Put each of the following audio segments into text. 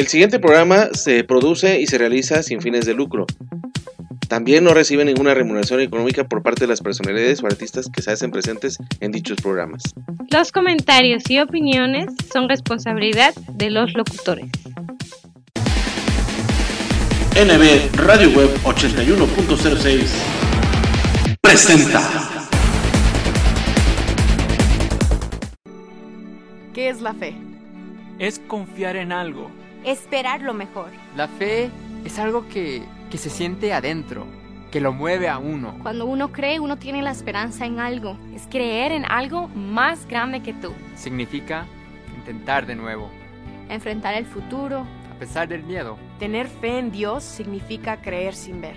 El siguiente programa se produce y se realiza sin fines de lucro. También no recibe ninguna remuneración económica por parte de las personalidades o artistas que se hacen presentes en dichos programas. Los comentarios y opiniones son responsabilidad de los locutores. NB Radio Web 81.06 presenta. ¿Qué es la fe? Es confiar en algo esperar lo mejor. La fe es algo que, que se siente adentro, que lo mueve a uno. Cuando uno cree, uno tiene la esperanza en algo. Es creer en algo más grande que tú. Significa intentar de nuevo. Enfrentar el futuro. A pesar del miedo. Tener fe en Dios significa creer sin ver.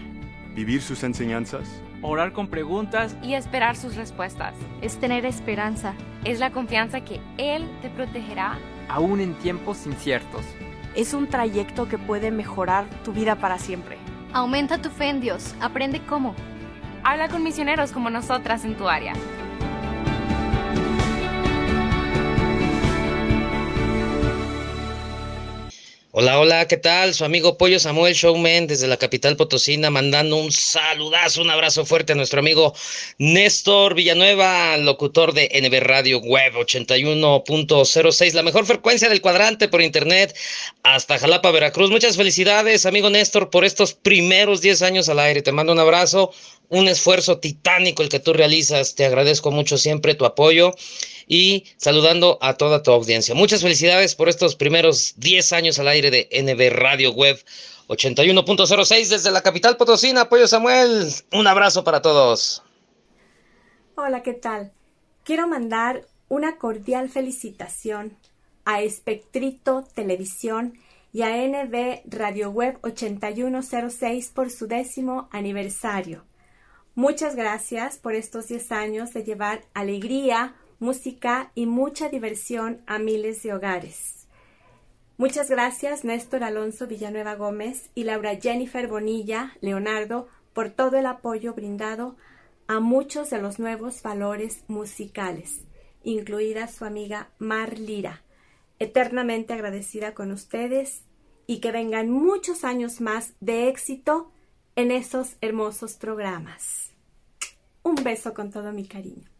Vivir sus enseñanzas. Orar con preguntas. Y esperar sus respuestas. Es tener esperanza. Es la confianza que Él te protegerá. Aún en tiempos inciertos es un trayecto que puede mejorar tu vida para siempre. Aumenta tu fe en Dios, aprende cómo. Habla con misioneros como nosotras en tu área. Hola, hola, ¿qué tal? Su amigo Pollo Samuel Showman desde la capital potosina, mandando un saludazo, un abrazo fuerte a nuestro amigo Néstor Villanueva, locutor de NB Radio Web 81.06, la mejor frecuencia del cuadrante por internet, hasta Jalapa, Veracruz. Muchas felicidades, amigo Néstor, por estos primeros 10 años al aire. Te mando un abrazo, un esfuerzo titánico el que tú realizas. Te agradezco mucho siempre tu apoyo y saludando a toda tu audiencia. Muchas felicidades por estos primeros 10 años al aire de NB Radio Web 81.06 desde la capital potosina. Apoyo Samuel, un abrazo para todos. Hola, ¿qué tal? Quiero mandar una cordial felicitación a Espectrito Televisión y a NB Radio Web 8106 por su décimo aniversario. Muchas gracias por estos 10 años de llevar alegría, música y mucha diversión a miles de hogares. Muchas gracias Néstor Alonso Villanueva Gómez y Laura Jennifer Bonilla Leonardo por todo el apoyo brindado a muchos de los nuevos valores musicales, incluida su amiga Mar Lira. Eternamente agradecida con ustedes y que vengan muchos años más de éxito en esos hermosos programas. Un beso con todo mi cariño.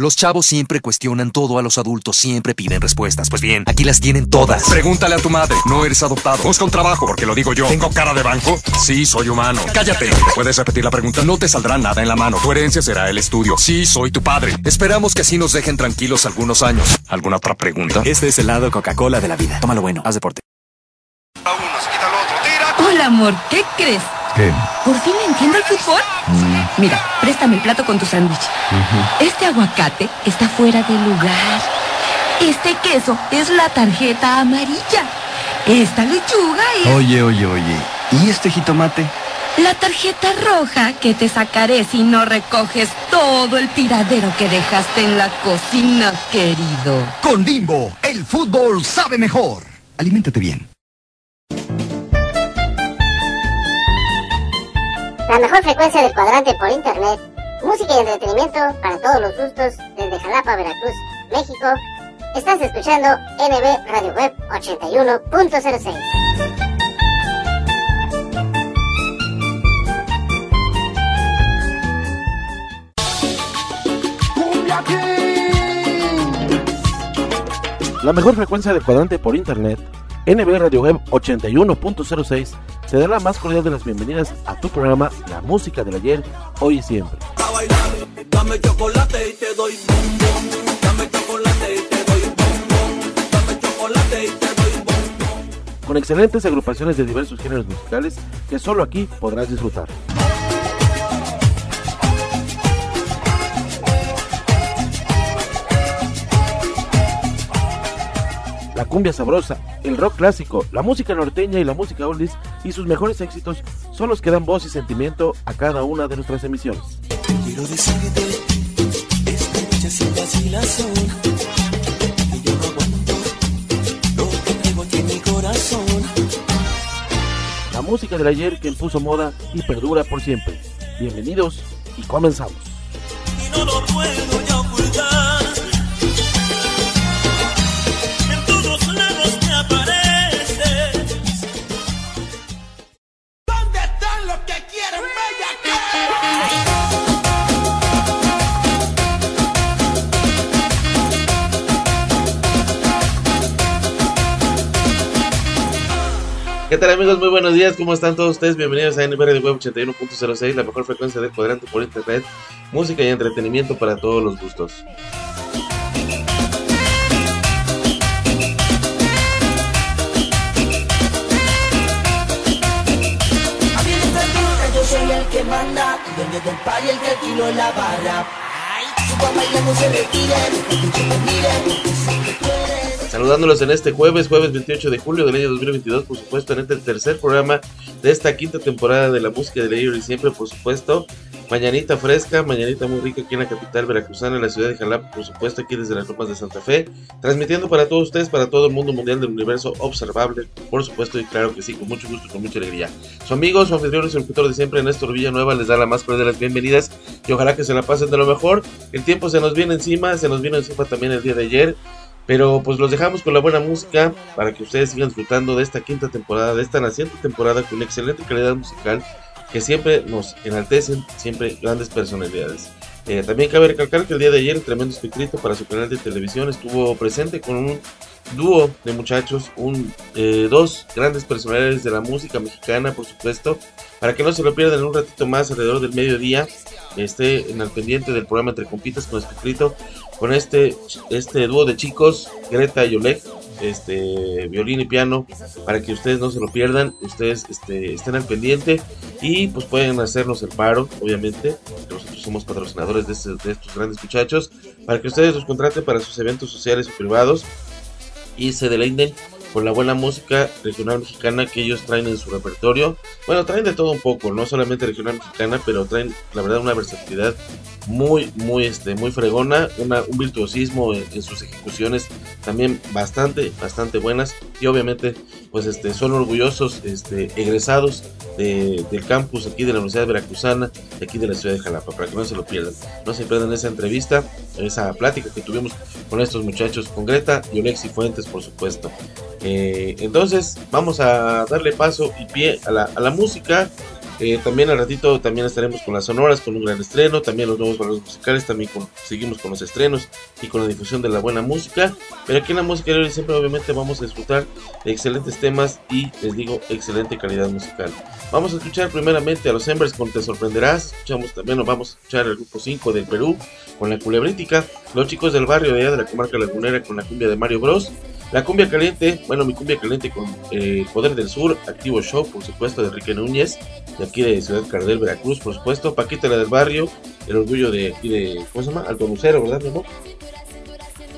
Los chavos siempre cuestionan todo a los adultos, siempre piden respuestas. Pues bien, aquí las tienen todas. Pregúntale a tu madre. No eres adoptado. Busca un trabajo, porque lo digo yo. ¿Tengo cara de banco? Sí, soy humano. Cállate. ¿Puedes repetir la pregunta? No te saldrá nada en la mano. Tu herencia será el estudio. Sí, soy tu padre. Esperamos que así nos dejen tranquilos algunos años. ¿Alguna otra pregunta? Este es el lado Coca-Cola de la vida. Tómalo bueno. Haz deporte. Hola, amor. ¿Qué crees? ¿Qué? ¿Por fin entiendo el fútbol? Mm. Mira, préstame el plato con tu sándwich. Este aguacate está fuera de lugar. Este queso es la tarjeta amarilla. Esta lechuga es... Oye, oye, oye. ¿Y este jitomate? La tarjeta roja que te sacaré si no recoges todo el tiradero que dejaste en la cocina, querido. Con Bimbo, el fútbol sabe mejor. Aliméntate bien. La mejor frecuencia del cuadrante por internet. Música y entretenimiento para todos los gustos desde Jalapa, Veracruz, México. Estás escuchando NB Radio Web 81.06. La mejor frecuencia del cuadrante por internet NB Radio Web 81.06 te da la más cordial de las bienvenidas a tu programa La Música del Ayer, Hoy y Siempre. Con excelentes agrupaciones de diversos géneros musicales que solo aquí podrás disfrutar. La cumbia sabrosa, el rock clásico, la música norteña y la música oldies y sus mejores éxitos son los que dan voz y sentimiento a cada una de nuestras emisiones. Quiero decirte esta noche sin vacilación, que yo no aguanto lo que tengo aquí en mi corazón. La música del ayer que impuso moda y perdura por siempre. Bienvenidos y comenzamos. Y no lo puedo ¿Qué tal amigos? Muy buenos días, ¿cómo están todos ustedes? Bienvenidos a NBR de Web 81.06, la mejor frecuencia del cuadrante por internet, música y entretenimiento para todos los gustos. soy el que la barra. Se que me miren, Saludándolos en este jueves, jueves 28 de julio del año 2022, por supuesto, en este tercer programa de esta quinta temporada de la música de Leyer y siempre, por supuesto. Mañanita fresca, mañanita muy rica aquí en la capital veracruzana, en la ciudad de Jalapa, por supuesto, aquí desde las Lomas de Santa Fe, transmitiendo para todos ustedes, para todo el mundo mundial del universo observable, por supuesto, y claro que sí, con mucho gusto, con mucha alegría. Su amigo, su anfitrión y su locutor de siempre, Néstor Villanueva, les da la más cordial de las bienvenidas y ojalá que se la pasen de lo mejor. El tiempo se nos viene encima, se nos vino encima también el día de ayer. Pero pues los dejamos con la buena música para que ustedes sigan disfrutando de esta quinta temporada, de esta naciente temporada con excelente calidad musical que siempre nos enaltecen, siempre grandes personalidades. Eh, también cabe recalcar que el día de ayer el tremendo escrito para su canal de televisión estuvo presente con un dúo de muchachos, un, eh, dos grandes personalidades de la música mexicana, por supuesto, para que no se lo pierdan un ratito más alrededor del mediodía, esté en el pendiente del programa Entre Compitas con escrito con este, este dúo de chicos, Greta y Oleg, este violín y piano para que ustedes no se lo pierdan ustedes este, estén al pendiente y pues pueden hacernos el paro obviamente. Nosotros somos patrocinadores de, este, estos grandes muchachos para que ustedes los contraten para sus eventos sociales o privados y se deleiten con la buena música regional mexicana que ellos traen en su repertorio. Bueno, traen de todo un poco, no solamente regional mexicana, pero traen la verdad una versatilidad muy, muy, este, muy fregona, una, un virtuosismo en, sus ejecuciones también bastante, bastante buenas y obviamente pues este, son orgullosos este, egresados del campus aquí de la Universidad Veracruzana, de aquí de la ciudad de Jalapa, para que no se lo pierdan. No se pierdan esa entrevista, esa plática que tuvimos con estos muchachos, con Greta y Olexi Fuentes, por supuesto. Eh, entonces, vamos a darle paso y pie a la, a la música. Eh, también al ratito también estaremos con las sonoras, con un gran estreno, también los nuevos valores musicales, también seguimos con los estrenos y con la difusión de la buena música. Pero aquí en la música hoy siempre obviamente vamos a disfrutar de excelentes temas y les digo excelente calidad musical. Vamos a escuchar primeramente a los Embers con Te Sorprenderás, escuchamos también, nos vamos a escuchar el grupo 5 del Perú con la culebrítica, los chicos del barrio de allá de la comarca lagunera con la cumbia de Mario Bros la cumbia caliente, bueno, mi cumbia caliente con eh, Poder del Sur, Activo Show, por supuesto, de Enrique Núñez, de aquí de Ciudad Cardel, Veracruz, por supuesto, Paquita la del Barrio, el orgullo de aquí de, ¿cómo se llama? Alto Lucero, ¿verdad, mi amor?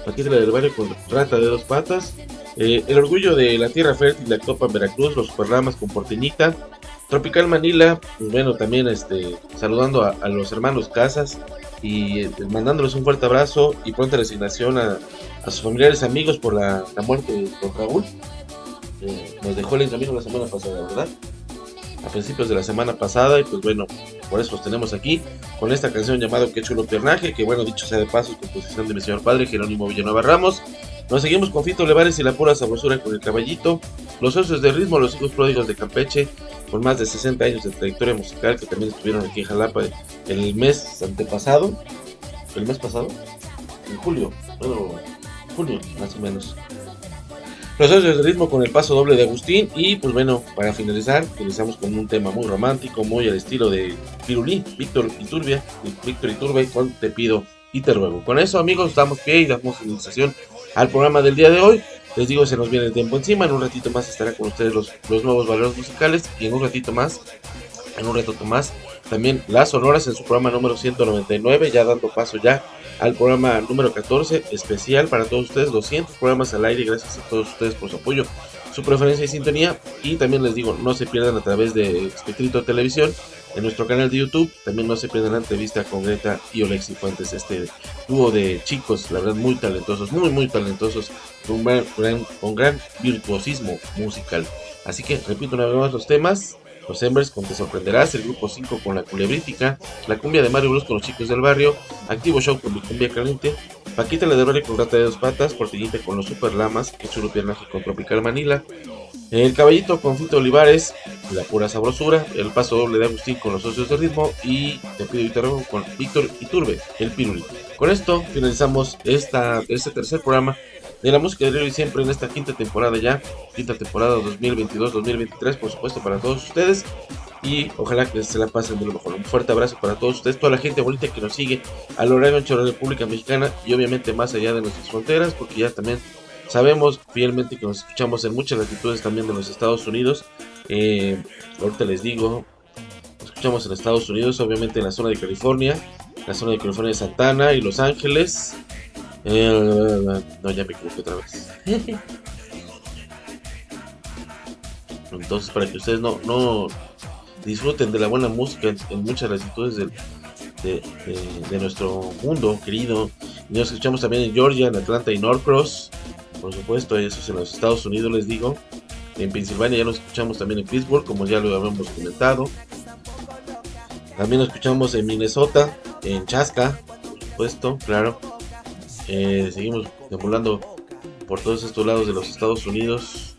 Paquita la del Barrio con Rata de dos patas, eh, el orgullo de la Tierra Fértil, la Copa en Veracruz, los Superramas con Porteñita, Tropical Manila, pues bueno, también este, saludando a, a los hermanos Casas y eh, mandándoles un fuerte abrazo y pronta resignación a a sus familiares amigos por la, muerte de Raúl. Eh, nos dejó el camino la semana pasada, ¿verdad? A principios de la semana pasada, y pues bueno, por eso los tenemos aquí con esta canción llamada Que chulo piernaje, que bueno, dicho sea de paso, composición de mi señor padre Jerónimo Villanueva Ramos. Nos seguimos con Fito Levares y la pura sabrosura con el caballito, los socios de ritmo, los hijos pródigos de Campeche, con más de 60 años de trayectoria musical, que también estuvieron aquí en Jalapa el mes antepasado, el mes pasado, en julio, bueno, julio, más o menos. Procesos de ritmo con el paso doble de Agustín. Y pues bueno, para finalizar, finalizamos con un tema muy romántico, muy al estilo de Pirulí, Víctor Iturbia, Víctor Iturbe con Te pido y te ruego. Con eso, amigos, damos pie y damos finalización al programa del día de hoy. Les digo, se nos viene el tiempo encima. En un ratito más estará con ustedes los, los nuevos valores musicales. Y en un ratito más, en un ratito más, también las sonoras en su programa número 199, ya dando paso ya al programa número 14, especial para todos ustedes, 200 programas al aire, gracias a todos ustedes por su apoyo, su preferencia y sintonía, y también les digo, no se pierdan a través de Espectrito Televisión, en nuestro canal de YouTube, también no se pierdan la entrevista con Greta y Olexi Fuentes, este dúo de chicos, la verdad, muy talentosos, muy, muy talentosos, con gran, con gran virtuosismo musical. Así que repito una vez más los temas, los Embers con Te Sorprenderás, el grupo 5 con la culebrítica, la cumbia de Mario Bros con los chicos del barrio, Activo Show con mi cumbia caliente, Paquita la de Barrio con Rata de dos patas, Portillita con los Super Lamas, piernaje con Tropical Manila, el caballito con Fito Olivares, la pura sabrosura, el paso doble de Agustín con los socios de ritmo y te pido con Víctor Iturbe, el pirulito. Con esto finalizamos esta, este tercer programa de la música de hoy siempre en esta quinta temporada ya, quinta temporada 2022-2023, por supuesto para todos ustedes. Y ojalá que se la pasen de lo mejor. Un fuerte abrazo para todos ustedes, toda la gente bonita que nos sigue a lo largo de la República Mexicana y obviamente más allá de nuestras fronteras, porque ya también sabemos fielmente que nos escuchamos en muchas latitudes también de los Estados Unidos. Eh, ahorita les digo, nos escuchamos en Estados Unidos, obviamente en la zona de California, la zona de California de Santana y Los Ángeles. Eh, no, ya me equivoqué otra vez. Entonces, para que ustedes no, no disfruten de la buena música en, muchas latitudes de, nuestro mundo querido. Y nos escuchamos también en Georgia, en Atlanta y Norcross. Por supuesto, eso es en los Estados Unidos, les digo. En Pensilvania ya nos escuchamos también en Pittsburgh, como ya lo habíamos comentado. También nos escuchamos en Minnesota, en Chaska, por supuesto, claro. Eh, seguimos deambulando por todos estos lados de los Estados Unidos.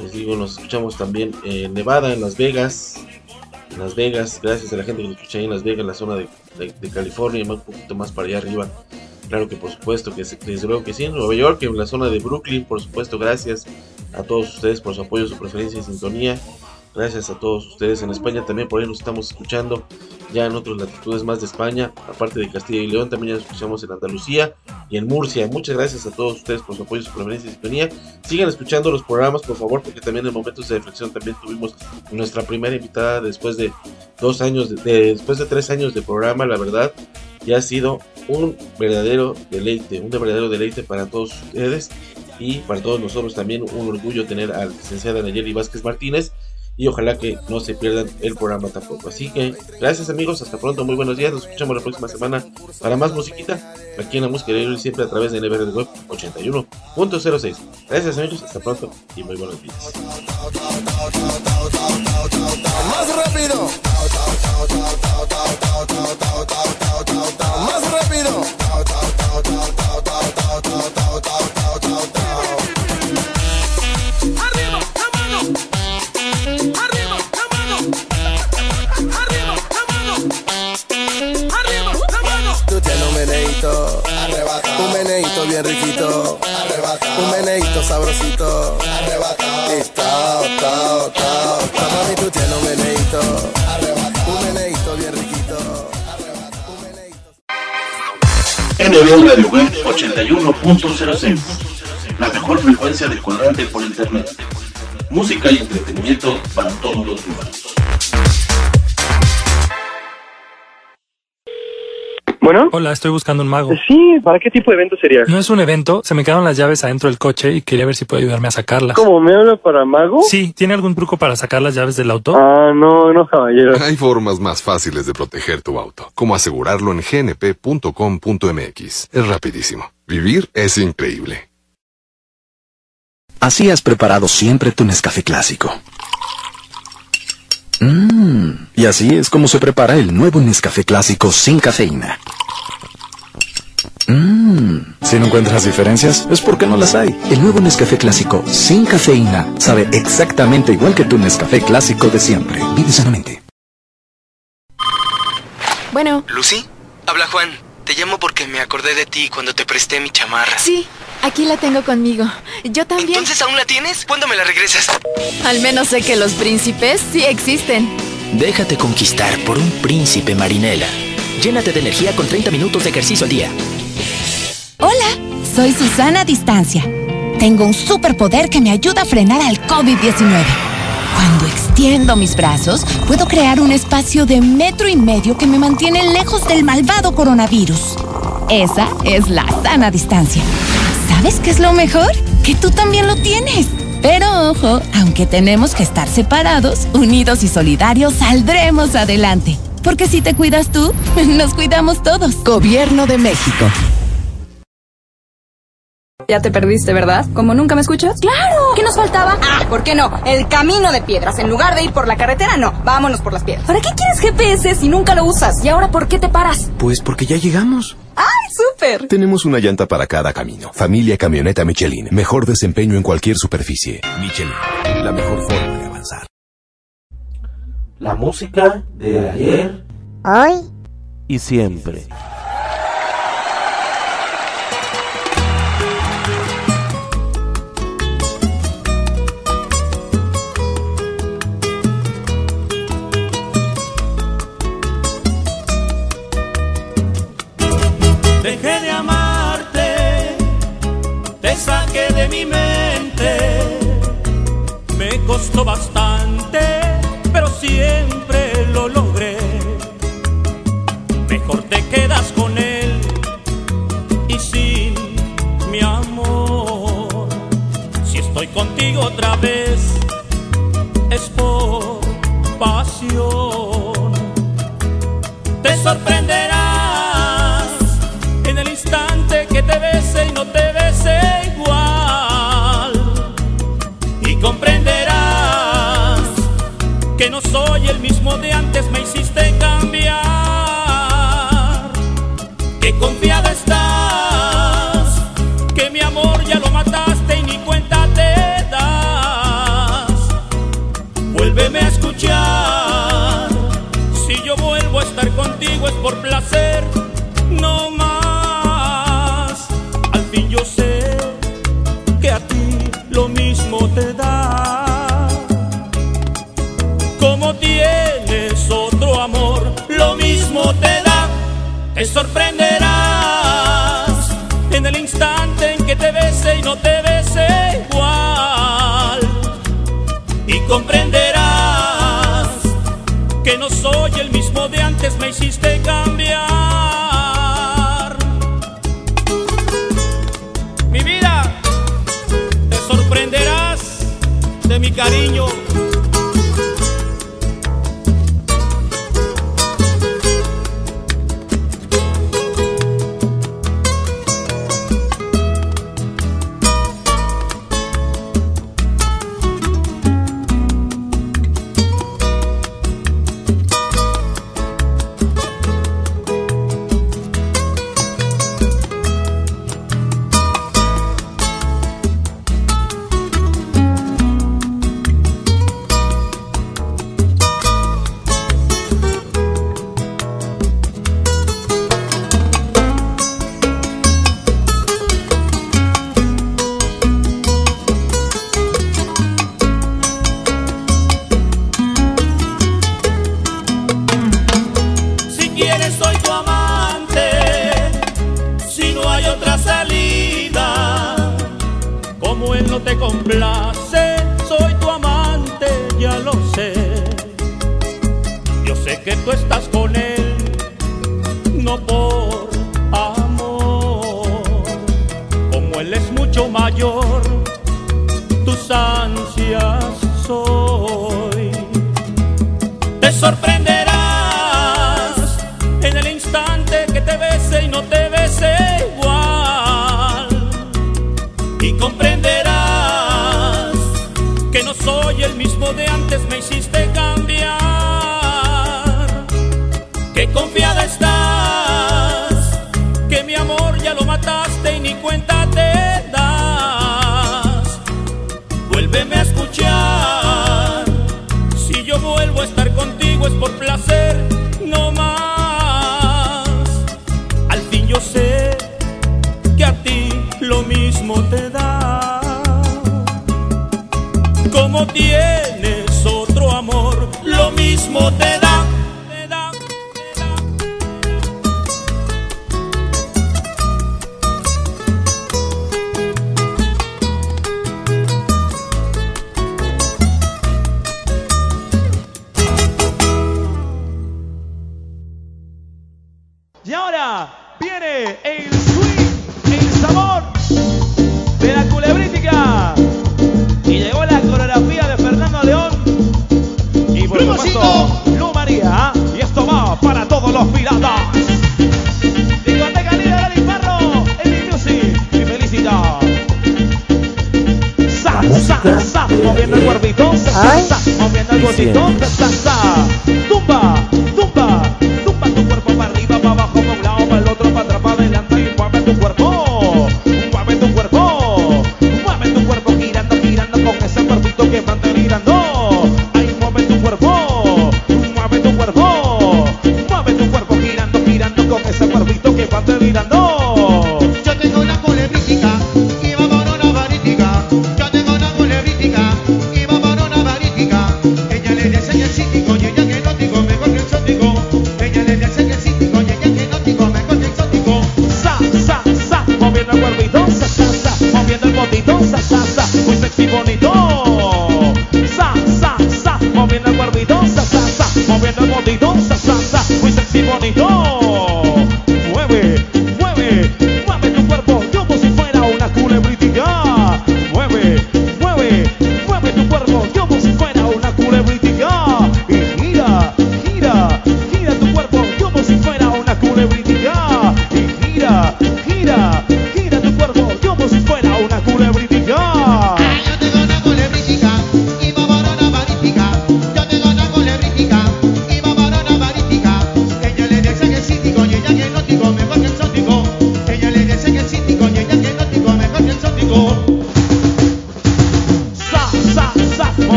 Les digo, nos escuchamos también en Nevada, en Las Vegas. En Las Vegas, gracias a la gente que nos escucha ahí en Las Vegas, en la zona de, California, un poquito más para allá arriba. Claro que por supuesto que, desde luego que sí, en Nueva York, en la zona de Brooklyn, por supuesto, gracias a todos ustedes por su apoyo, su preferencia y sintonía. Gracias a todos ustedes en España también, por ahí nos estamos escuchando ya en otras latitudes más de España, aparte de Castilla y León, también ya escuchamos en Andalucía y en Murcia. Muchas gracias a todos ustedes por su apoyo, su preferencia y sintonía. Sigan escuchando los programas, por favor, porque también en momentos de reflexión también tuvimos nuestra primera invitada después de dos años, de, después de tres años de programa, la verdad, ya ha sido un verdadero deleite, un verdadero deleite para todos ustedes y para todos nosotros también un orgullo tener a la licenciada Nayeli Vázquez Martínez y ojalá que no se pierdan el programa tampoco. Así que gracias amigos, hasta pronto, muy buenos días, nos escuchamos la próxima semana para más musiquita aquí en la música de siempre a través de NBR Web 81.06. Gracias amigos, hasta pronto y muy buenos días. Más rápido. Más rápido. Un meneito bien riquito, Un meneito sabrosito, arrebatado. Tao, tao, tao, tao. Mami, tú tienes un meneito, Un meneito bien riquito, NB Radio Web 81.06 La mejor frecuencia de cuadrante por internet. Música y entretenimiento para todos los humanos. Hola, estoy buscando un mago. Sí, ¿para qué tipo de evento sería? No es un evento, se me quedaron las llaves adentro del coche y quería ver si puede ayudarme a sacarlas. ¿Cómo me habla para mago? Sí, ¿tiene algún truco para sacar las llaves del auto? Ah, no, no, caballero. Hay formas más fáciles de proteger tu auto, como asegurarlo en gnp.com.mx. Es rapidísimo. Vivir es increíble. Así has preparado siempre tu Nescafé clásico. Mmm, y así es como se prepara el nuevo Nescafé clásico sin cafeína. Mmm, si no encuentras diferencias, es porque no las hay. El nuevo Nescafé clásico sin cafeína sabe exactamente igual que tu Nescafé clásico de siempre. Vive sanamente. Bueno. Lucy, habla Juan. Te llamo porque me acordé de ti cuando te presté mi chamarra. Sí, aquí la tengo conmigo. Yo también. ¿Entonces aún la tienes? ¿Cuándo me la regresas? Al menos sé que los príncipes sí existen. Déjate conquistar por un príncipe marinela. Llénate de energía con 30 minutos de ejercicio al día. Hola, soy Susana Distancia. Tengo un superpoder que me ayuda a frenar al COVID-19. Cuando extiendo mis brazos, puedo crear un espacio de metro y medio que me mantiene lejos del malvado coronavirus. Esa es la sana distancia. ¿Sabes qué es lo mejor? Que tú también lo tienes. Pero ojo, aunque tenemos que estar separados, unidos y solidarios, saldremos adelante. Porque si te cuidas tú, nos cuidamos todos. Gobierno de México. Ya te perdiste, ¿verdad? ¿Como nunca me escuchas? ¡Claro! ¿Qué nos faltaba? Ah, ¿por qué no? El camino de piedras. En lugar de ir por la carretera, no. Vámonos por las piedras. ¿Para qué quieres GPS si nunca lo usas? ¿Y ahora por qué te paras? Pues porque ya llegamos. ¡Ay, súper! Tenemos una llanta para cada camino. Familia Camioneta Michelin. Mejor desempeño en cualquier superficie. Michelin. La mejor forma de avanzar. La música de ayer. Hoy. Y siempre. Lo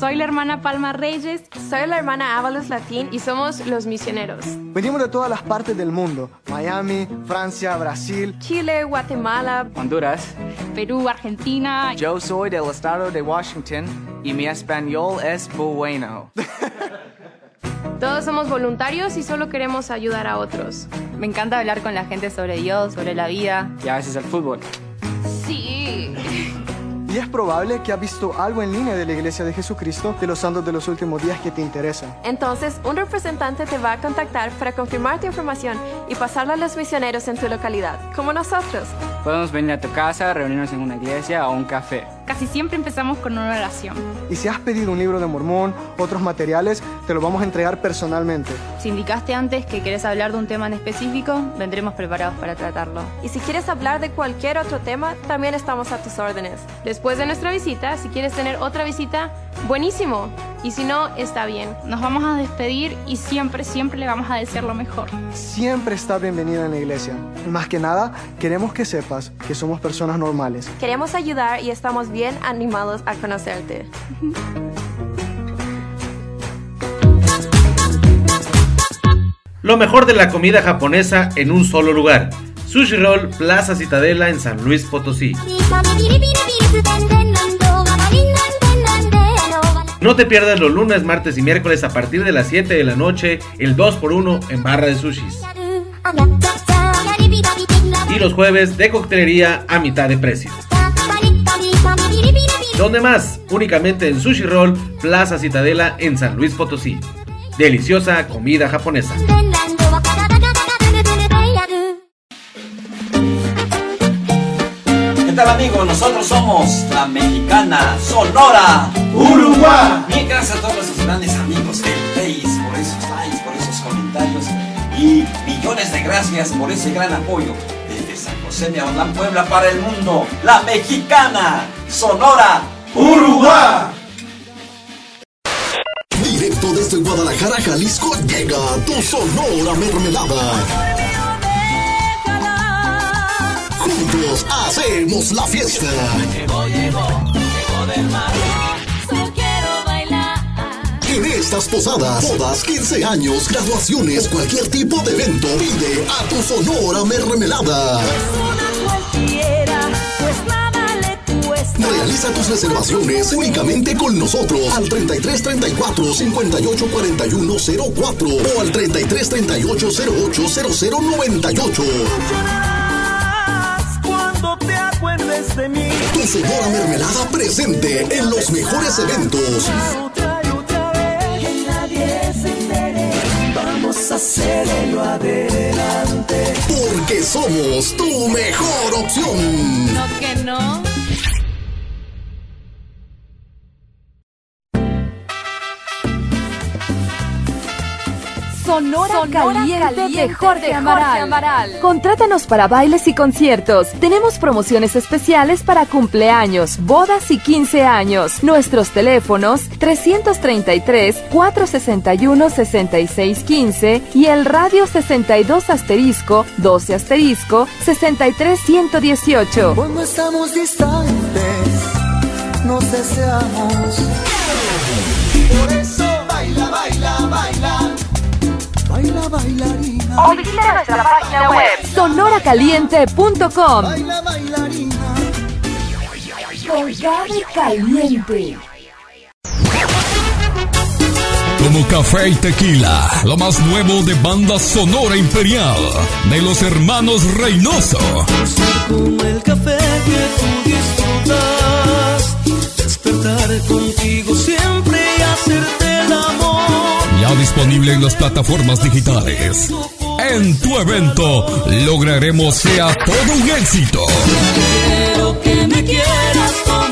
Soy la hermana Palma Reyes. Soy la hermana Ábalos Latín y somos los misioneros. Venimos de todas las partes del mundo. Miami, Francia, Brasil. Chile, Guatemala. Honduras. Perú, Argentina. Yo soy del estado de Washington y mi español es bueno. Todos somos voluntarios y solo queremos ayudar a otros. Me encanta hablar con la gente sobre Dios, sobre la vida. Y a veces el fútbol. Y es probable que has visto algo en línea de la Iglesia de Jesucristo de los Santos de los Últimos Días que te interesa. Entonces, un representante te va a contactar para confirmar tu información y pasarla a los misioneros en tu localidad, como nosotros. Podemos venir a tu casa, reunirnos en una iglesia o un café. Casi siempre empezamos con una oración. Y si has pedido un libro de Mormón, otros materiales, te lo vamos a entregar personalmente. Si indicaste antes que querés hablar de un tema en específico, vendremos preparados para tratarlo. Y si quieres hablar de cualquier otro tema, también estamos a tus órdenes. Después de nuestra visita, si quieres tener otra visita, buenísimo. Y si no, está bien. Nos vamos a despedir y siempre, siempre le vamos a desear lo mejor. Siempre está bienvenida en la iglesia. Más que nada, queremos que sepas que somos personas normales. Queremos ayudar y estamos bien animados a conocerte. Lo mejor de la comida japonesa en un solo lugar. Sushi Roll Plaza Citadela en San Luis Potosí. No te pierdas los lunes, martes y miércoles a partir de las 7 de la noche, el 2x1 en barra de sushis. Y los jueves de coctelería a mitad de precio. ¿Dónde más? Únicamente en Sushi Roll Plaza Citadela en San Luis Potosí. Deliciosa comida japonesa. Tal amigos? Nosotros somos la mexicana Sonora Uruguay. Bien, gracias a todos nuestros grandes amigos del Face por esos likes, por esos comentarios y millones de gracias por ese gran apoyo desde San José de Aulán, Puebla para el mundo. La mexicana Sonora Uruguay. Directo desde Guadalajara, Jalisco, llega tu Sonora Mermelada. Juntos hacemos la fiesta. Llegó, llegó, llegó del mar. Solo quiero bailar. En estas posadas, bodas, 15 años, graduaciones, cualquier tipo de evento, pide a tu Sonora Mermelada. Cualquiera, pues nada le cuesta. Realiza tus reservaciones únicamente con nosotros al 33 34 58 41 04 o al 33 38 de mí. Tu Sonora Mermelada presente en los mejores eventos. Otra y otra vez. Que nadie se entere. Vamos a hacerlo adelante. Porque somos tu mejor opción. No que no. Sonora, Sonora Caliente, Caliente de Jorge, de Amaral. Jorge Amaral. Contrátanos para bailes y conciertos. Tenemos promociones especiales para cumpleaños, bodas y 15 años. Nuestros teléfonos 333-461-6615 y el radio 62 asterisco 12 asterisco 63118. Cuando estamos distantes, nos deseamos. Por eso baila, baila, baila. Baila, bailarina. O visita nuestra página web sonoracaliente.com. Baila, bailarina. Colgado Caliente. Como café y tequila, lo más nuevo de banda sonora imperial de los hermanos Reynoso. Como el café que tú disfrutas. Despertar contigo siempre Ya disponible en las plataformas digitales. En tu evento lograremos sea todo un éxito. Quiero que me quieras como.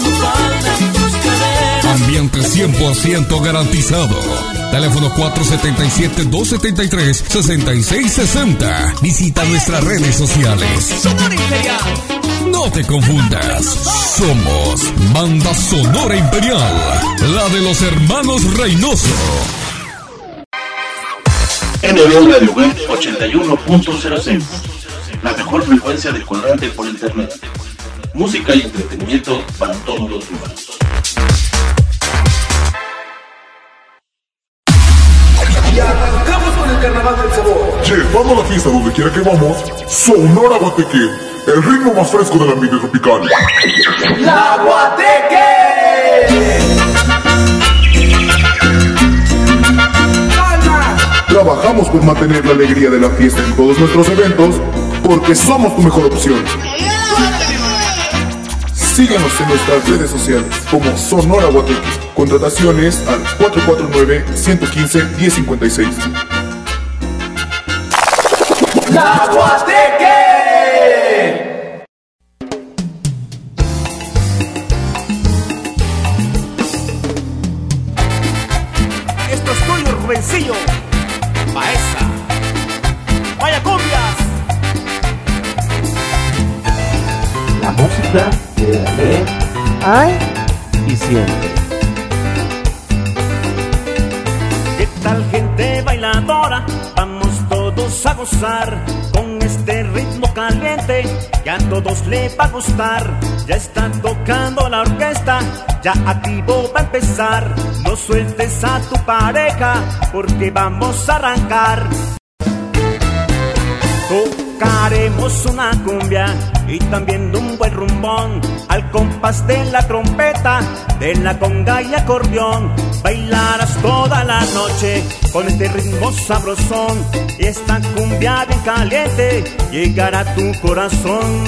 Ambiente 100% garantizado. Teléfono 477-273-6660. Visita nuestras redes sociales. Sonora Imperial. No te confundas. Somos Banda Sonora Imperial. La de los hermanos Reynoso. NB Radio Web 81.06. La mejor frecuencia de cuadrante por internet. Música y entretenimiento para todos los humanos. Y arrancamos con el carnaval del sabor. Llevando la fiesta donde quiera que vamos, Sonora Guateque, el ritmo más fresco del ambiente tropical. La Guateque. Trabajamos por mantener la alegría de la fiesta en todos nuestros eventos porque somos tu mejor opción. Síguenos en nuestras redes sociales como Sonora Guateque. Contrataciones al 449-115-1056. La Guateque. Ayer Hoy y siempre. ¿Qué tal gente bailadora? Vamos todos a gozar con este ritmo caliente que a todos le va a gustar. Ya está tocando la orquesta, ya activo va a empezar. No sueltes a tu pareja porque vamos a arrancar. Tocaremos una cumbia y también un buen rumbón al compás de la trompeta, de la conga y acordeón. Bailarás toda la noche con este ritmo sabrosón y esta cumbia bien caliente llegará a tu corazón.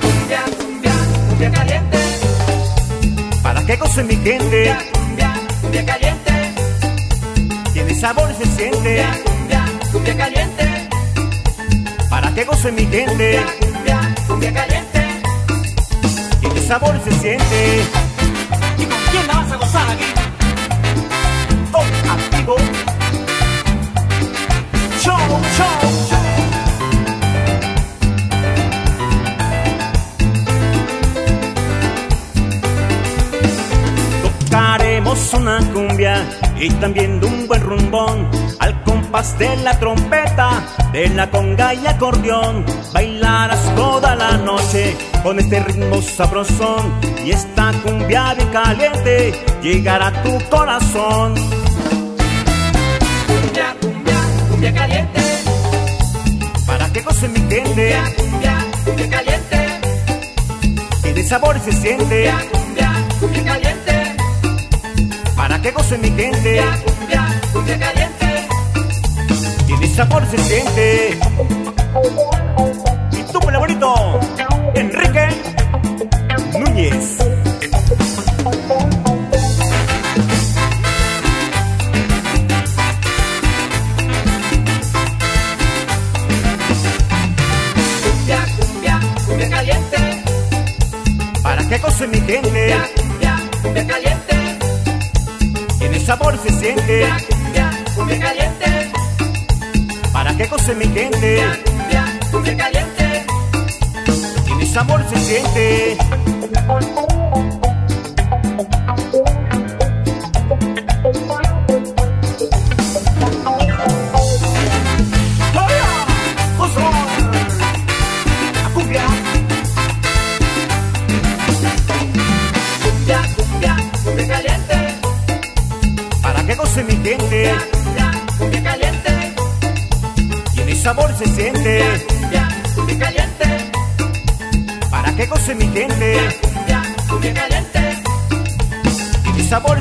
Cumbia, cumbia, cumbia caliente. Para que goce mi gente. Cumbia, cumbia caliente. Tiene sabor y se siente. Cumbia, cumbia caliente. Que goce mi gente. Cumbia, cumbia caliente. Tiene sabor y se siente. ¿Y con quién la vas a gozar aquí? Con activo. Show, show, show. Tocaremos una cumbia y también un buen rumbón compás de la trompeta, de la conga y acordeón. Bailarás toda la noche con este ritmo sabrosón y esta cumbia bien caliente llegará a tu corazón. Cumbia, cumbia, cumbia caliente. Para que goce mi gente. Cumbia, cumbia caliente. Tiene sabor y se siente. Cumbia, cumbia caliente. Para que goce mi gente. Cumbia, cumbia caliente. Tiene sabor se siente. Y tú, el bonito, Enrique Núñez. Cumbia, cumbia, cumbia caliente. Para que goce mi gente. Cumbia, cumbia caliente. Tiene sabor se siente. Cumbia, cumbia caliente. Que goce mi gente. Cumbia, cumbia caliente. Tiene sabor y se siente.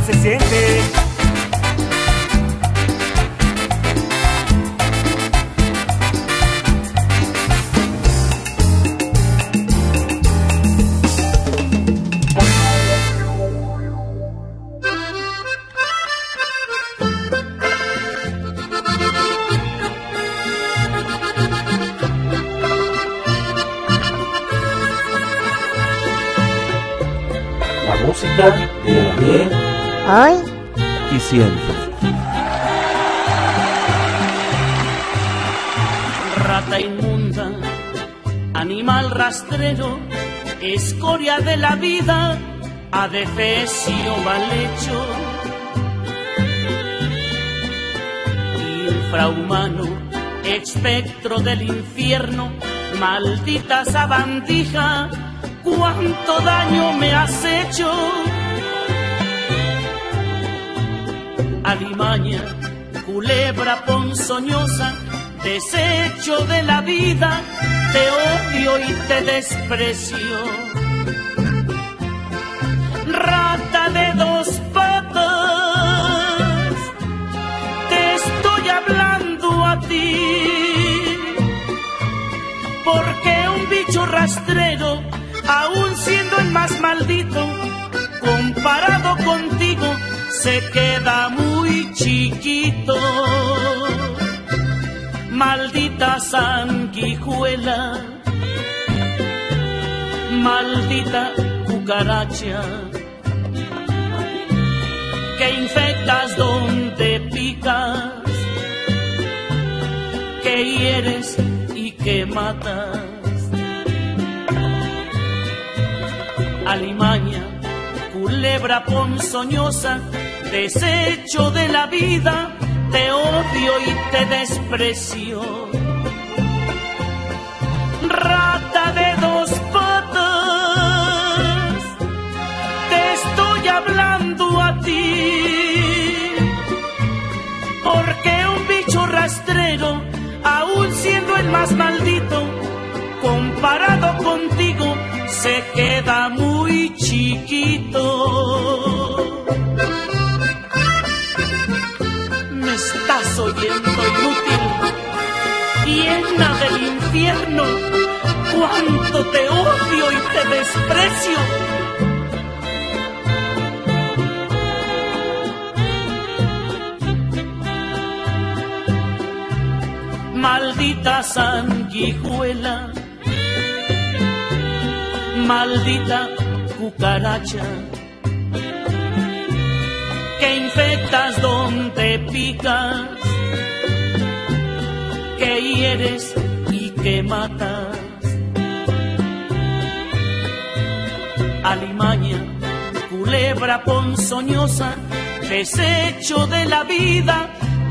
Se siente. Adefesio mal hecho. Infrahumano, espectro del infierno, maldita sabandija, cuánto daño me has hecho. Alimaña, culebra ponzoñosa, desecho de la vida, te odio y te desprecio. Porque un bicho rastrero, aún siendo el más maldito, comparado contigo, se queda muy chiquito. Maldita sanguijuela, maldita cucaracha, que infectas donde pica hieres y que matas. Alimaña, culebra ponzoñosa, desecho de la vida, te odio y te desprecio. Maldito, comparado contigo, se queda muy chiquito. Me estás oyendo inútil, llena del infierno, cuánto te odio y te desprecio. Maldita sanguijuela, maldita cucaracha, que infectas donde picas, que hieres y que matas. Alimaña, culebra ponzoñosa, desecho de la vida,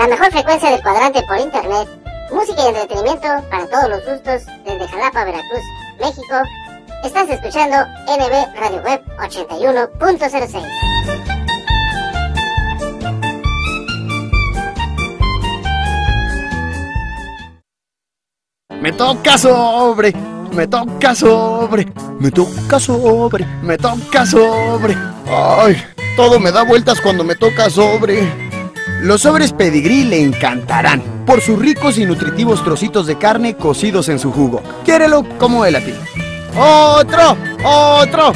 La mejor frecuencia del cuadrante por internet. Música y entretenimiento para todos los gustos desde Jalapa, Veracruz, México. Estás escuchando NB Radio Web 81.06. Me toca sobre, me toca sobre, me toca sobre, me toca sobre. Ay, todo me da vueltas cuando me toca sobre. Los sobres pedigrí le encantarán por sus ricos y nutritivos trocitos de carne cocidos en su jugo. Quiérelo como él a ti. ¡Otro! ¡Otro!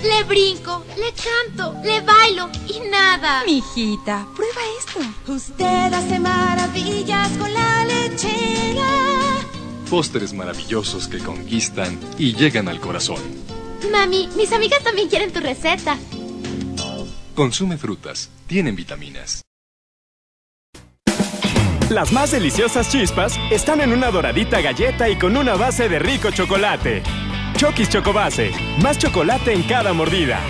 Le brinco, le canto, le bailo y nada. Mijita, prueba esto. Usted hace maravillas con la lechera. Postres maravillosos que conquistan y llegan al corazón. Mami, mis amigas también quieren tu receta. Consume frutas, tienen vitaminas. Las más deliciosas chispas están en una doradita galleta y con una base de rico chocolate. Chokis Chocobase, más chocolate en cada mordida.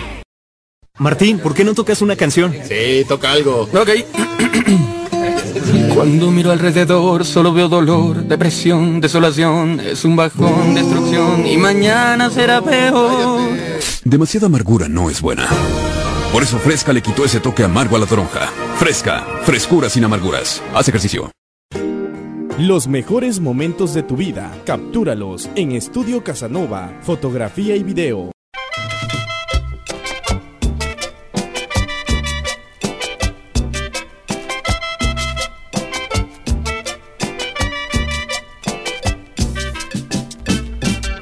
Martín, ¿por qué no tocas una canción? Sí, toca algo. Ok. Cuando miro alrededor solo veo dolor, depresión, desolación, es un bajón, destrucción y mañana será peor. Demasiada amargura no es buena. Por eso Fresca le quitó ese toque amargo a la toronja. Fresca, frescura sin amarguras. Haz ejercicio. Los mejores momentos de tu vida, captúralos en Estudio Casanova, fotografía y video.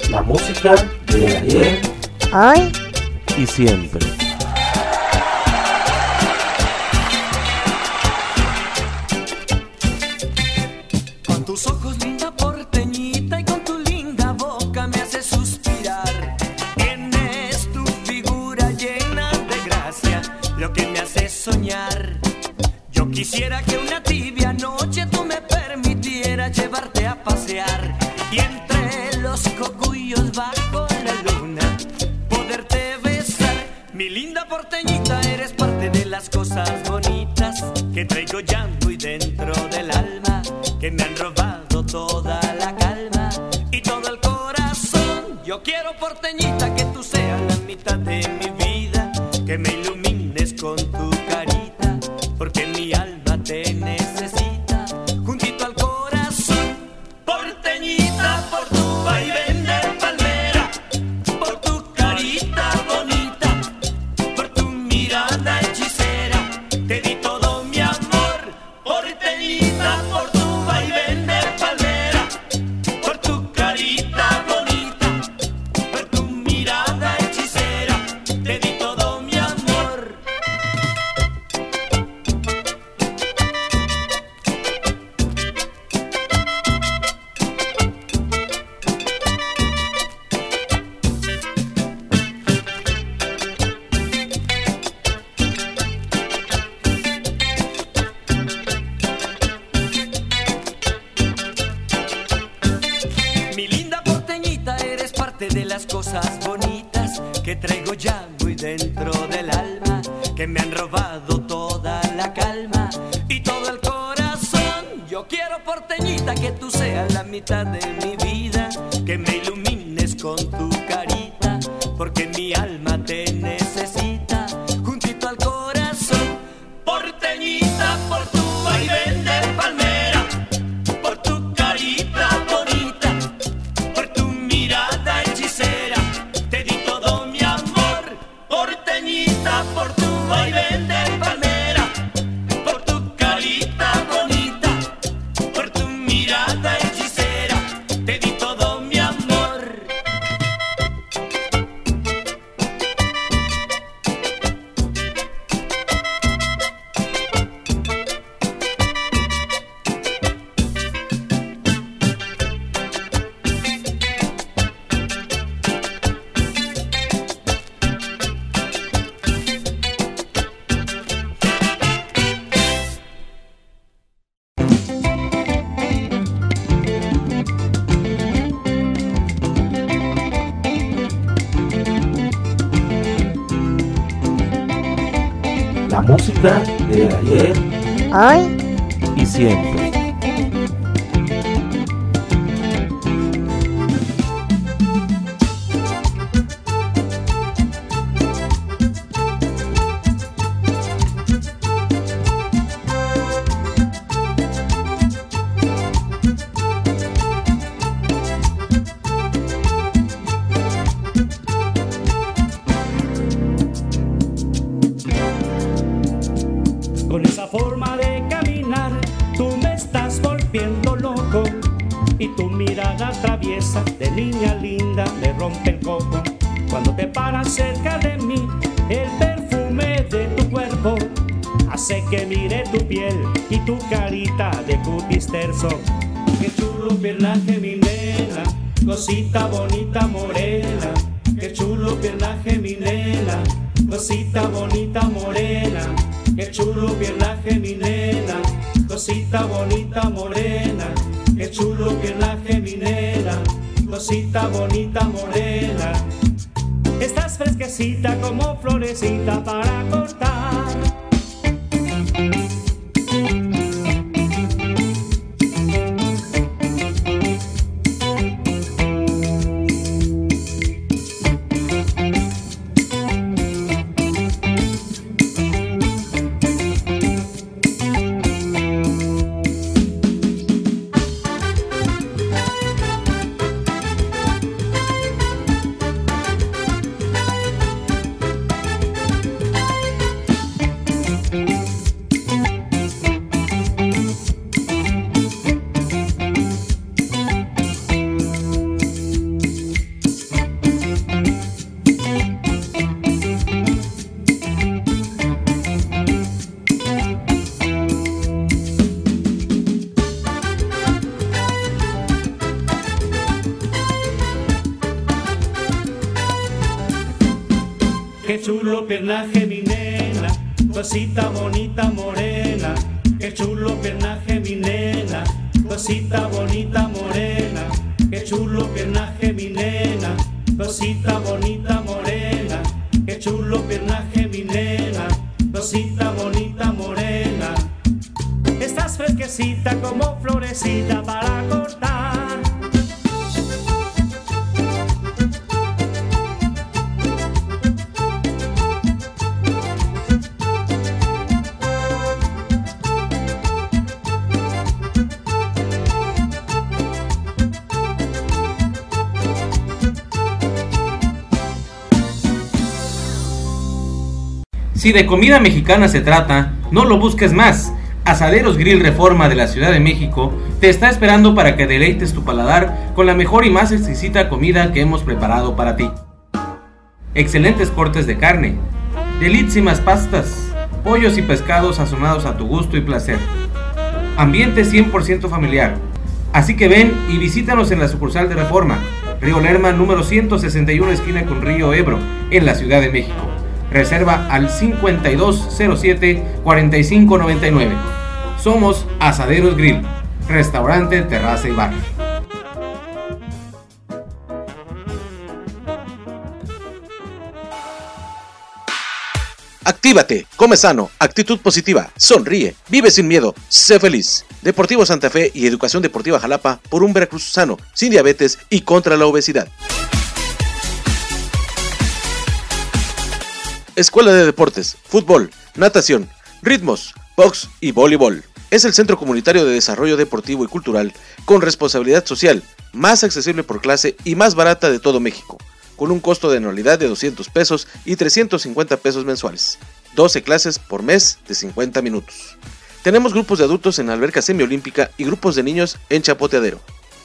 La música de ayer, hoy y siempre. que traigo ya. la música de ayer, hoy y siempre. piernaje, mi nena, cosita bonita morena. Qué chulo piernaje, mi nena, cosita bonita morena. Qué chulo piernaje, mi nena, cosita bonita de comida mexicana se trata, no lo busques más. Asaderos Grill Reforma de la Ciudad de México te está esperando para que deleites tu paladar con la mejor y más exquisita comida que hemos preparado para ti. Excelentes cortes de carne, delísimas pastas, pollos y pescados sazonados a tu gusto y placer. Ambiente 100% familiar. Así que ven y visítanos en la sucursal de Reforma, Río Lerma número 161 esquina con Río Ebro, en la Ciudad de México. Reserva al 5207-4599. Somos Asaderos Grill, restaurante, terraza y bar. Actívate, come sano, actitud positiva, sonríe, vive sin miedo, sé feliz. Deportivo Santa Fe y Educación Deportiva Jalapa por un Veracruz sano, sin diabetes y contra la obesidad. Escuela de Deportes, Fútbol, Natación, Ritmos, Box y Voleibol. Es el centro comunitario de desarrollo deportivo y cultural con responsabilidad social, más accesible por clase y más barata de todo México, con un costo de anualidad de 200 pesos y 350 pesos mensuales. 12 clases por mes de 50 minutos. Tenemos grupos de adultos en alberca semiolímpica y grupos de niños en chapoteadero.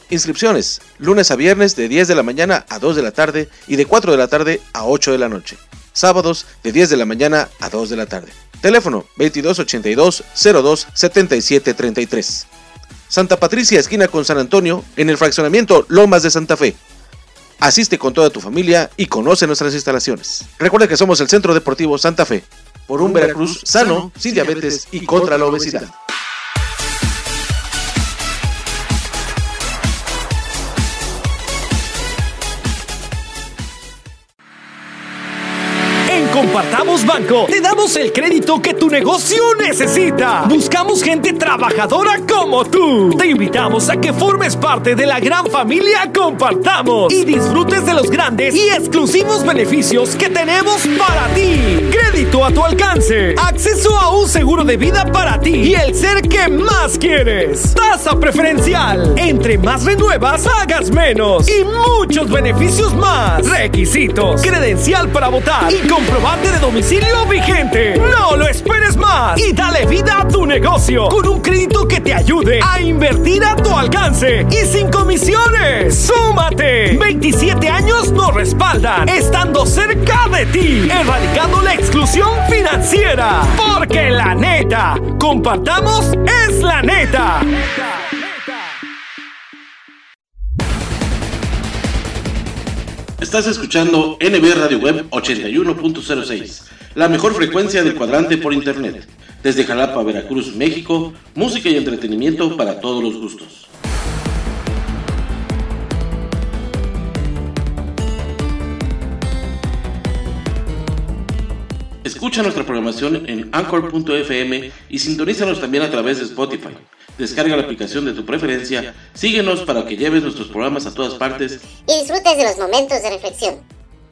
Inscripciones, lunes a viernes de 10 de la mañana a 2 de la tarde y de 4 de la tarde a 8 de la noche. Sábados de 10 de la mañana a 2 de la tarde. Teléfono 2282 02 77 33. Santa Patricia, esquina con San Antonio, en el fraccionamiento Lomas de Santa Fe. Asiste con toda tu familia y conoce nuestras instalaciones. Recuerda que somos el Centro Deportivo Santa Fe, por un Veracruz sano, sin diabetes y contra la obesidad. Compartamos Banco te damos el crédito que tu negocio necesita. Buscamos gente trabajadora como tú. Te invitamos a que formes parte de la gran familia Compartamos y disfrutes de los grandes y exclusivos beneficios que tenemos para ti. Crédito a tu alcance, acceso a un seguro de vida para ti y el ser que más quieres. Tasa preferencial. Entre más renuevas, hagas menos y muchos beneficios más. Requisitos, credencial para votar y comprobante de domicilio vigente. No lo esperes más y dale vida a tu negocio con un crédito que te ayude a invertir a tu alcance y sin comisiones. ¡Súmate! 27 años nos respaldan, estando cerca de ti, erradicando la exclusión financiera. Porque la neta, compartamos es la neta. Estás escuchando NB Radio Web 81.06, la mejor frecuencia del cuadrante por internet. Desde Jalapa, Veracruz, México, música y entretenimiento para todos los gustos. Escucha nuestra programación en anchor.fm y sintonízanos también a través de Spotify. Descarga la aplicación de tu preferencia, síguenos para que lleves nuestros programas a todas partes y disfrutes de los momentos de reflexión.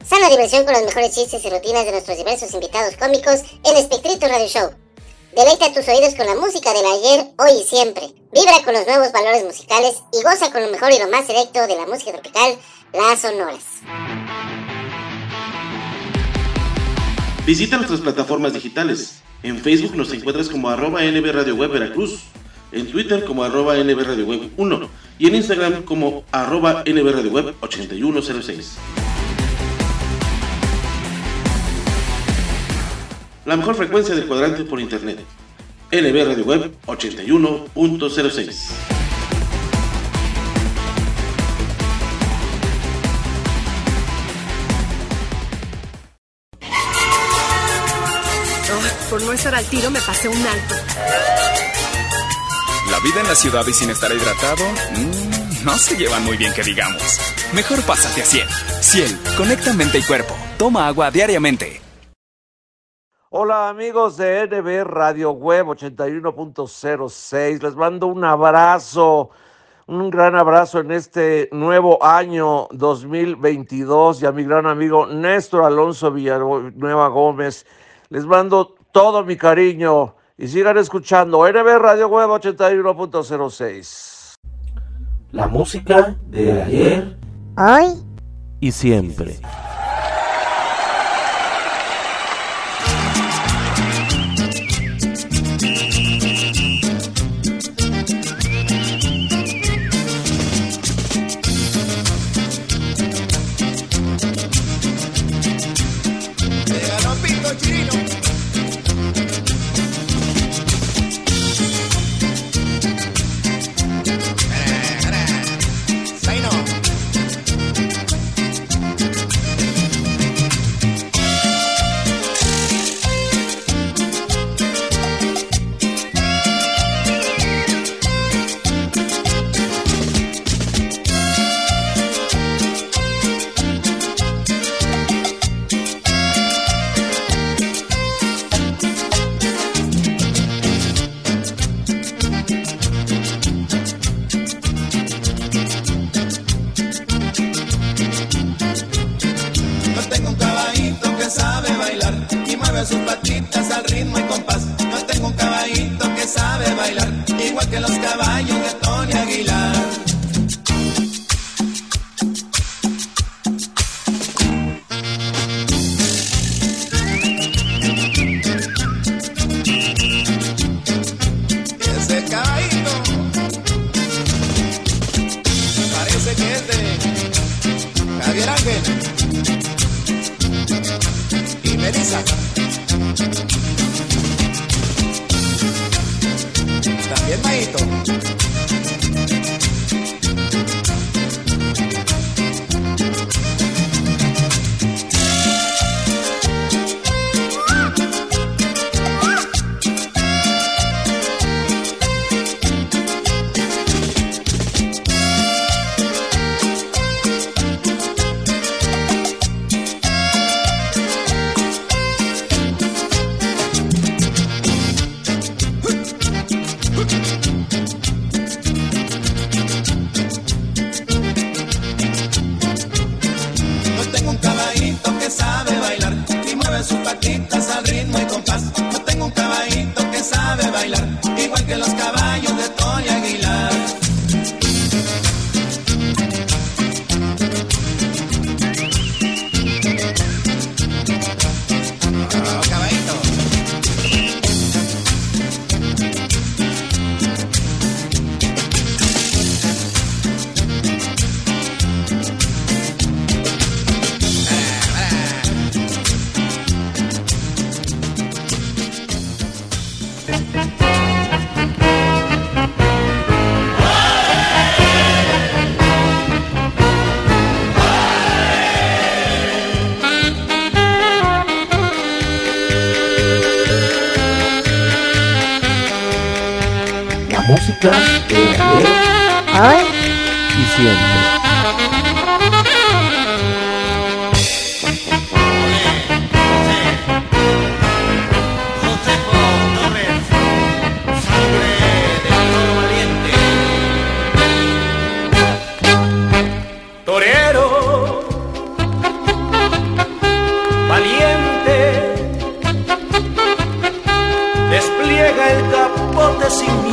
Sana diversión con los mejores chistes y rutinas de nuestros diversos invitados cómicos en Espectrito Radio Show. Deleita tus oídos con la música del ayer, hoy y siempre. Vibra con los nuevos valores musicales y goza con lo mejor y lo más selecto de la música tropical, las sonoras. Visita nuestras plataformas digitales. En Facebook nos encuentras como arroba NB Radio Web Veracruz, en Twitter como arroba NB Radio Web 1 y en Instagram como arroba NB Radio Web 8106. La mejor frecuencia del cuadrante por internet. NB Radio Web 81.06. por no estar al tiro me pasé un alto. La vida en la ciudad y sin estar hidratado, mmm, no se llevan muy bien que digamos. Mejor pásate a Ciel. Ciel, conecta mente y cuerpo. Toma agua diariamente. Hola amigos de NB Radio Web 81.06. Les mando un abrazo, un gran abrazo en este nuevo año 2022 y a mi gran amigo Néstor Alonso Villanueva Gómez. Les mando todo mi cariño y sigan escuchando NB Radio Web 81.06. La música de ayer, hoy y siempre. También Maito.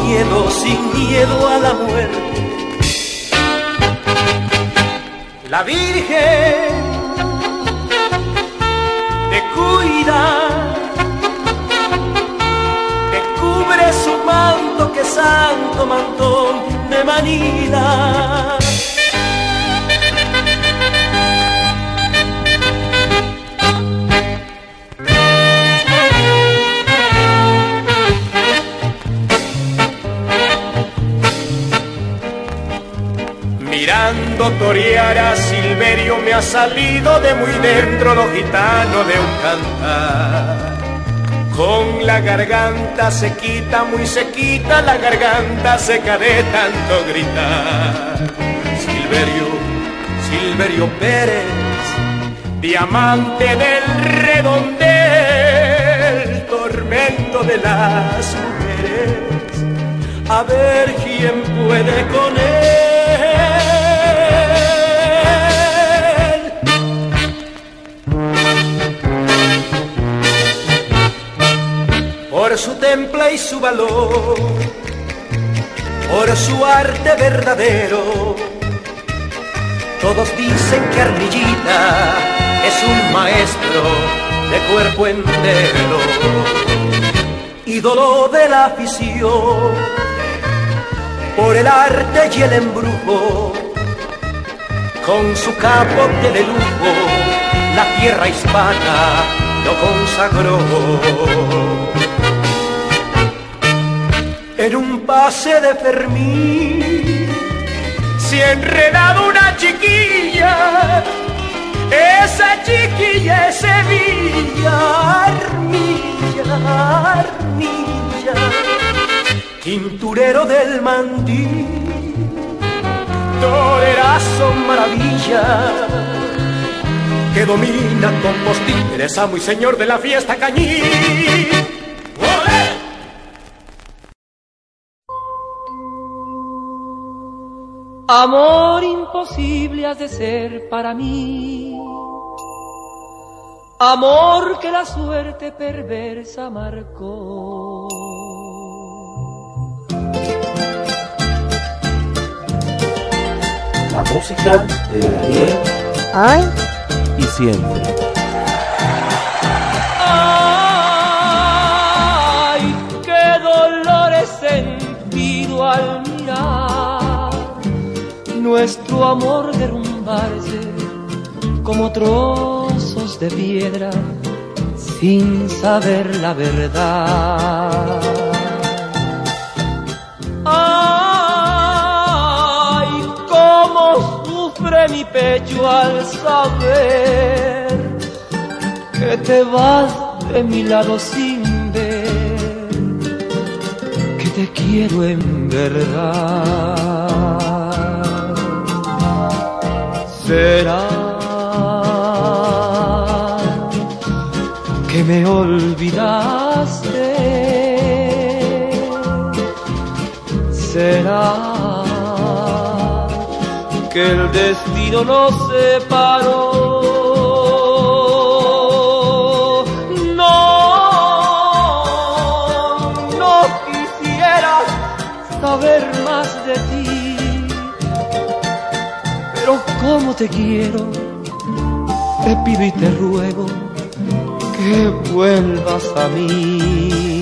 Miedo, sin miedo a la muerte. La Virgen te cuida, te cubre su manto que santo mantón de Manila. Silverio me ha salido de muy dentro lo gitano de un cantar. Con la garganta sequita, muy sequita, la garganta seca de tanto gritar. Silverio, Silverio Pérez, diamante del redondel, tormento de las mujeres a ver quién puede con él. Y su valor, por su arte verdadero, todos dicen que Armillita es un maestro de cuerpo entero, ídolo de la afición por el arte y el embrujo, con su capote de lujo, la tierra hispana lo consagró. En un pase de Fermín. Se ha enredado una chiquilla, esa chiquilla es Sevilla, Armilla, Armilla. Tinturero del mandil, torerazo maravilla, que domina con postígeres amo y señor de la fiesta cañí. Amor imposible has de ser para mí. Amor que la suerte perversa marcó. La música de ayer Hoy y siempre. Nuestro amor derrumbarse como trozos de piedra sin saber la verdad. Ay, cómo sufre mi pecho al saber que te vas de mi lado sin ver que te quiero en verdad. Será que me olvidaste. Será que el destino nos separó. Saber como te quiero, te pido y te ruego que vuelvas a mí.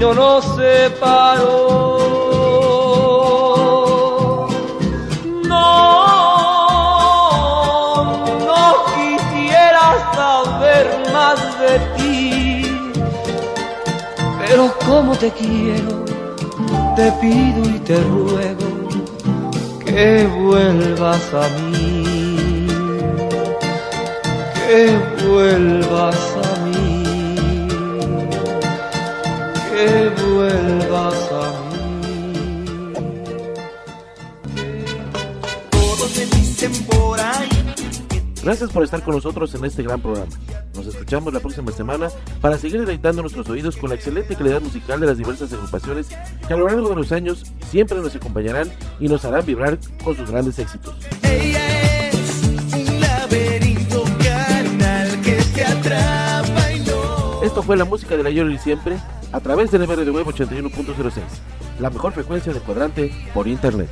Destino nos separó. No, no quisiera saber más de ti, pero como te quiero, te pido y te ruego que vuelvas a mí, que vuelvas Gracias por estar con nosotros en este gran programa. Nos escuchamos la próxima semana para seguir deleitando nuestros oídos con la excelente calidad musical de las diversas agrupaciones que a lo largo de los años siempre nos acompañarán y nos harán vibrar con sus grandes éxitos. Ella es un laberinto carnal que te atrapa y no. Esto fue la música del ayer y siempre a través del MR de Web 81.06, la mejor frecuencia de cuadrante por internet.